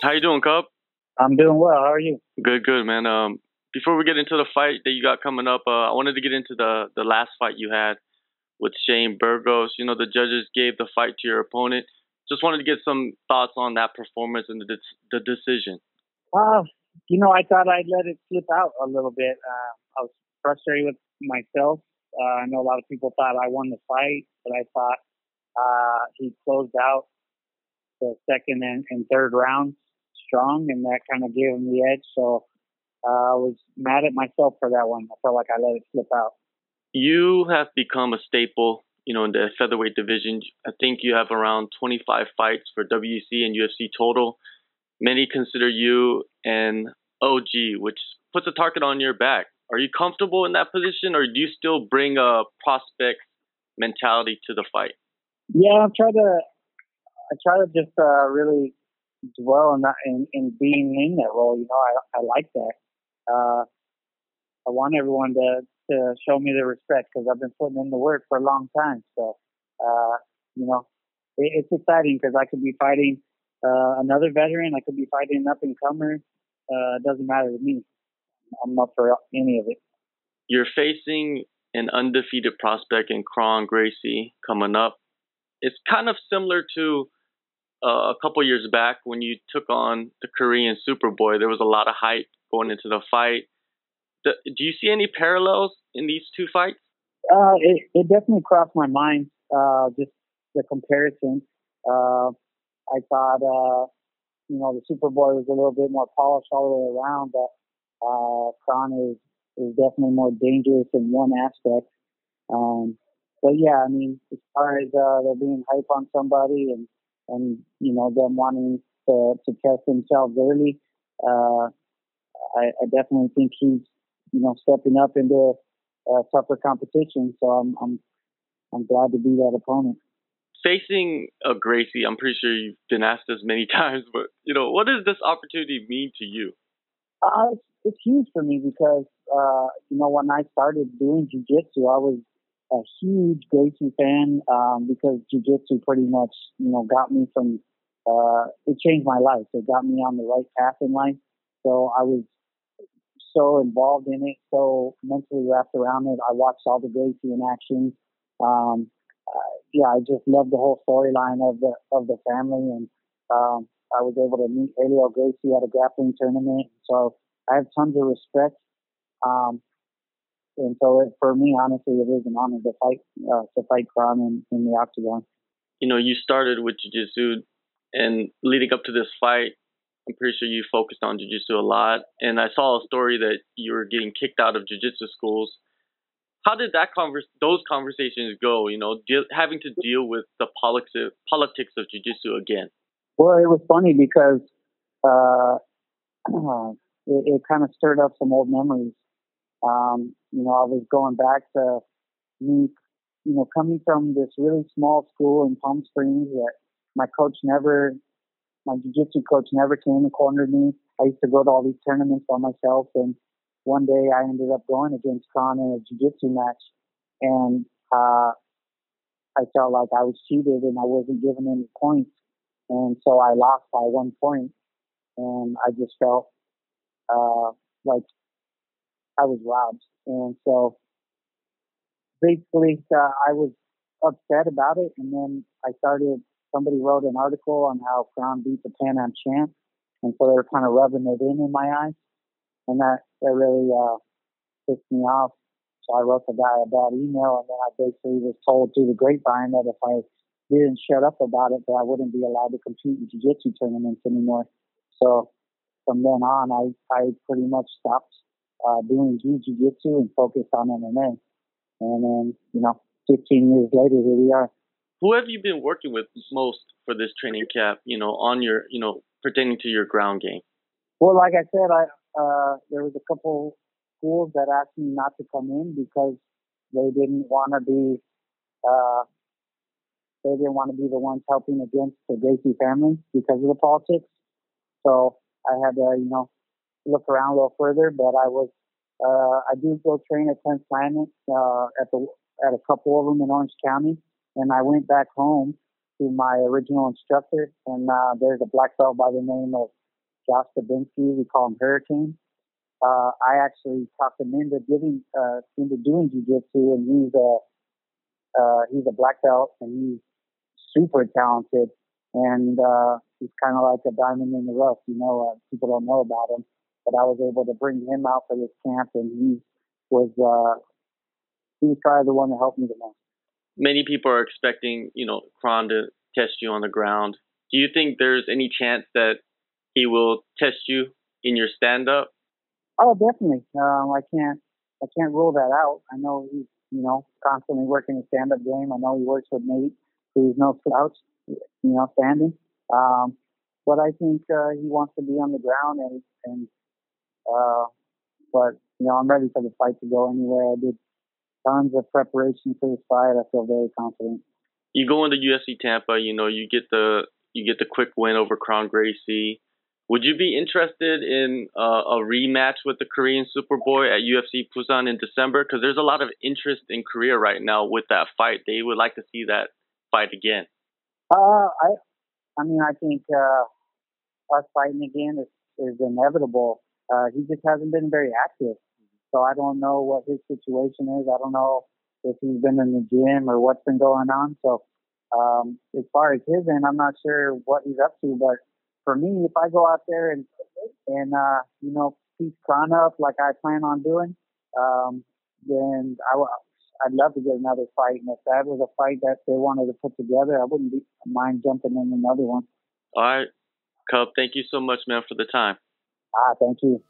How you doing, Cub? I'm doing well. How are you? Good, good, man. Um, before we get into the fight that you got coming up, uh, I wanted to get into the the last fight you had with Shane Burgos. You know, the judges gave the fight to your opponent. Just wanted to get some thoughts on that performance and the the decision. Uh, you know, I thought I'd let it slip out a little bit. Uh, I was frustrated with myself. Uh, I know a lot of people thought I won the fight, but I thought uh, he closed out the second and, and third rounds strong, and that kind of gave him the edge. So uh, I was mad at myself for that one. I felt like I let it slip out. You have become a staple, you know, in the featherweight division. I think you have around 25 fights for WC and UFC total. Many consider you an OG, which puts a target on your back. Are you comfortable in that position, or do you still bring a prospect mentality to the fight? Yeah, I try to. I try to just uh, really dwell in that in, in being in that role. You know, I I like that. Uh, I want everyone to to show me the respect because I've been putting in the work for a long time. So, uh, you know, it, it's exciting because I could be fighting uh, another veteran. I could be fighting an up and comer. Uh, it doesn't matter to me. I'm up for any of it. You're facing an undefeated prospect in Kron Gracie coming up. It's kind of similar to uh, a couple years back when you took on the Korean Superboy. There was a lot of hype going into the fight. The, do you see any parallels in these two fights? Uh, it, it definitely crossed my mind. Uh, just the comparison. Uh, I thought, uh, you know, the Superboy was a little bit more polished all the way around, but uh, Kron is is definitely more dangerous in one aspect. Um, but yeah, I mean, as far as there being hype on somebody and and you know them wanting to to test themselves early, uh, I, I definitely think he's you know stepping up into a tougher competition. So I'm I'm I'm glad to be that opponent. Facing a Gracie, I'm pretty sure you've been asked this many times, but you know, what does this opportunity mean to you? Uh, it's, it's huge for me because uh, you know when I started doing jujitsu, I was a huge Gracie fan um, because jujitsu pretty much you know got me from uh, it changed my life. It got me on the right path in life. So I was so involved in it, so mentally wrapped around it. I watched all the Gracie in action. Um, uh, yeah, I just loved the whole storyline of the of the family, and um, I was able to meet Helio Gracie at a grappling tournament. So I have tons of respect. Um, and so it, for me, honestly, it is an honor to fight uh, to fight Kron in, in the octagon. You know, you started with jiu-jitsu, and leading up to this fight, I'm pretty sure you focused on jiu-jitsu a lot. And I saw a story that you were getting kicked out of jiu-jitsu schools. How did that converse, those conversations go? You know, deal, having to deal with the politics politics of jiu-jitsu again. Well, it was funny because uh, it, it kind of stirred up some old memories. Um, you know, I was going back to me, you know, coming from this really small school in Palm Springs that my coach never, my jiu-jitsu coach never came and cornered me. I used to go to all these tournaments by myself, and one day I ended up going against Kron in a jiu-jitsu match, and uh, I felt like I was cheated and I wasn't given any points, and so I lost by one point, and I just felt uh, like I was robbed. And so basically, uh, I was upset about it. And then I started, somebody wrote an article on how Kron beat the Pan Am champ. And so they were kind of rubbing it in in my eyes. And that, that really uh, pissed me off. So I wrote the guy a bad email. And then I basically was told through the grapevine that if I didn't shut up about it, that I wouldn't be allowed to compete in jiu-jitsu tournaments anymore. So from then on, I, I pretty much stopped uh, doing jiu-jitsu and focused on MMA. And then, you know, 15 years later, here we are. Who have you been working with most for this training camp, you know, on your, you know, pertaining to your ground game? Well, like I said, I uh, there was a couple schools that asked me not to come in because they didn't want to be uh, they didn't want to be the ones helping against the Gracie family because of the politics. So I had to, you know, look around a little further. But I was, uh, I do go train at 10th Planet uh, at the at a couple of them in Orange County, and I went back home to my original instructor, and uh, there's a black belt by the name of Josh Dubinsky. We call him Hurricane. Uh, I actually talked him into giving uh, into doing jujitsu, and he's a uh, he's a black belt, and he's super talented, and uh, he's kind of like a diamond in the rough. You know, uh, people don't know about him, but I was able to bring him out for this camp, and he was uh, he was probably the one that helped me the most. Many people are expecting, you know, Kron to test you on the ground. Do you think there's any chance that he will test you in your stand up? Oh, definitely. Um, I can't I can't rule that out. I know he's you know constantly working his stand up game. I know he works with Nate, who's no slouch, you know, standing. Um, but I think uh, he wants to be on the ground and and uh, but you know I'm ready for the fight to go anywhere. I did tons of preparation for this fight. I feel very confident. You go into UFC Tampa, you know, you get the you get the quick win over Kron Gracie. Would you be interested in uh, a rematch with the Korean Superboy at UFC Busan in December? Because there's a lot of interest in Korea right now with that fight. They would like to see that fight again. Uh, I, I mean, I think uh, us fighting again is, is inevitable. Uh, he just hasn't been very active, so I don't know what his situation is. I don't know if he's been in the gym or what's been going on. So um, as far as his end, I'm not sure what he's up to. But for me, if I go out there and and uh, you know piece Kron up like I plan on doing, um, then I w- I'd love to get another fight. And if that was a fight that they wanted to put together, I wouldn't be, mind jumping in another one. All right, Cub. Thank you so much, man, for the time. Ah, thank you.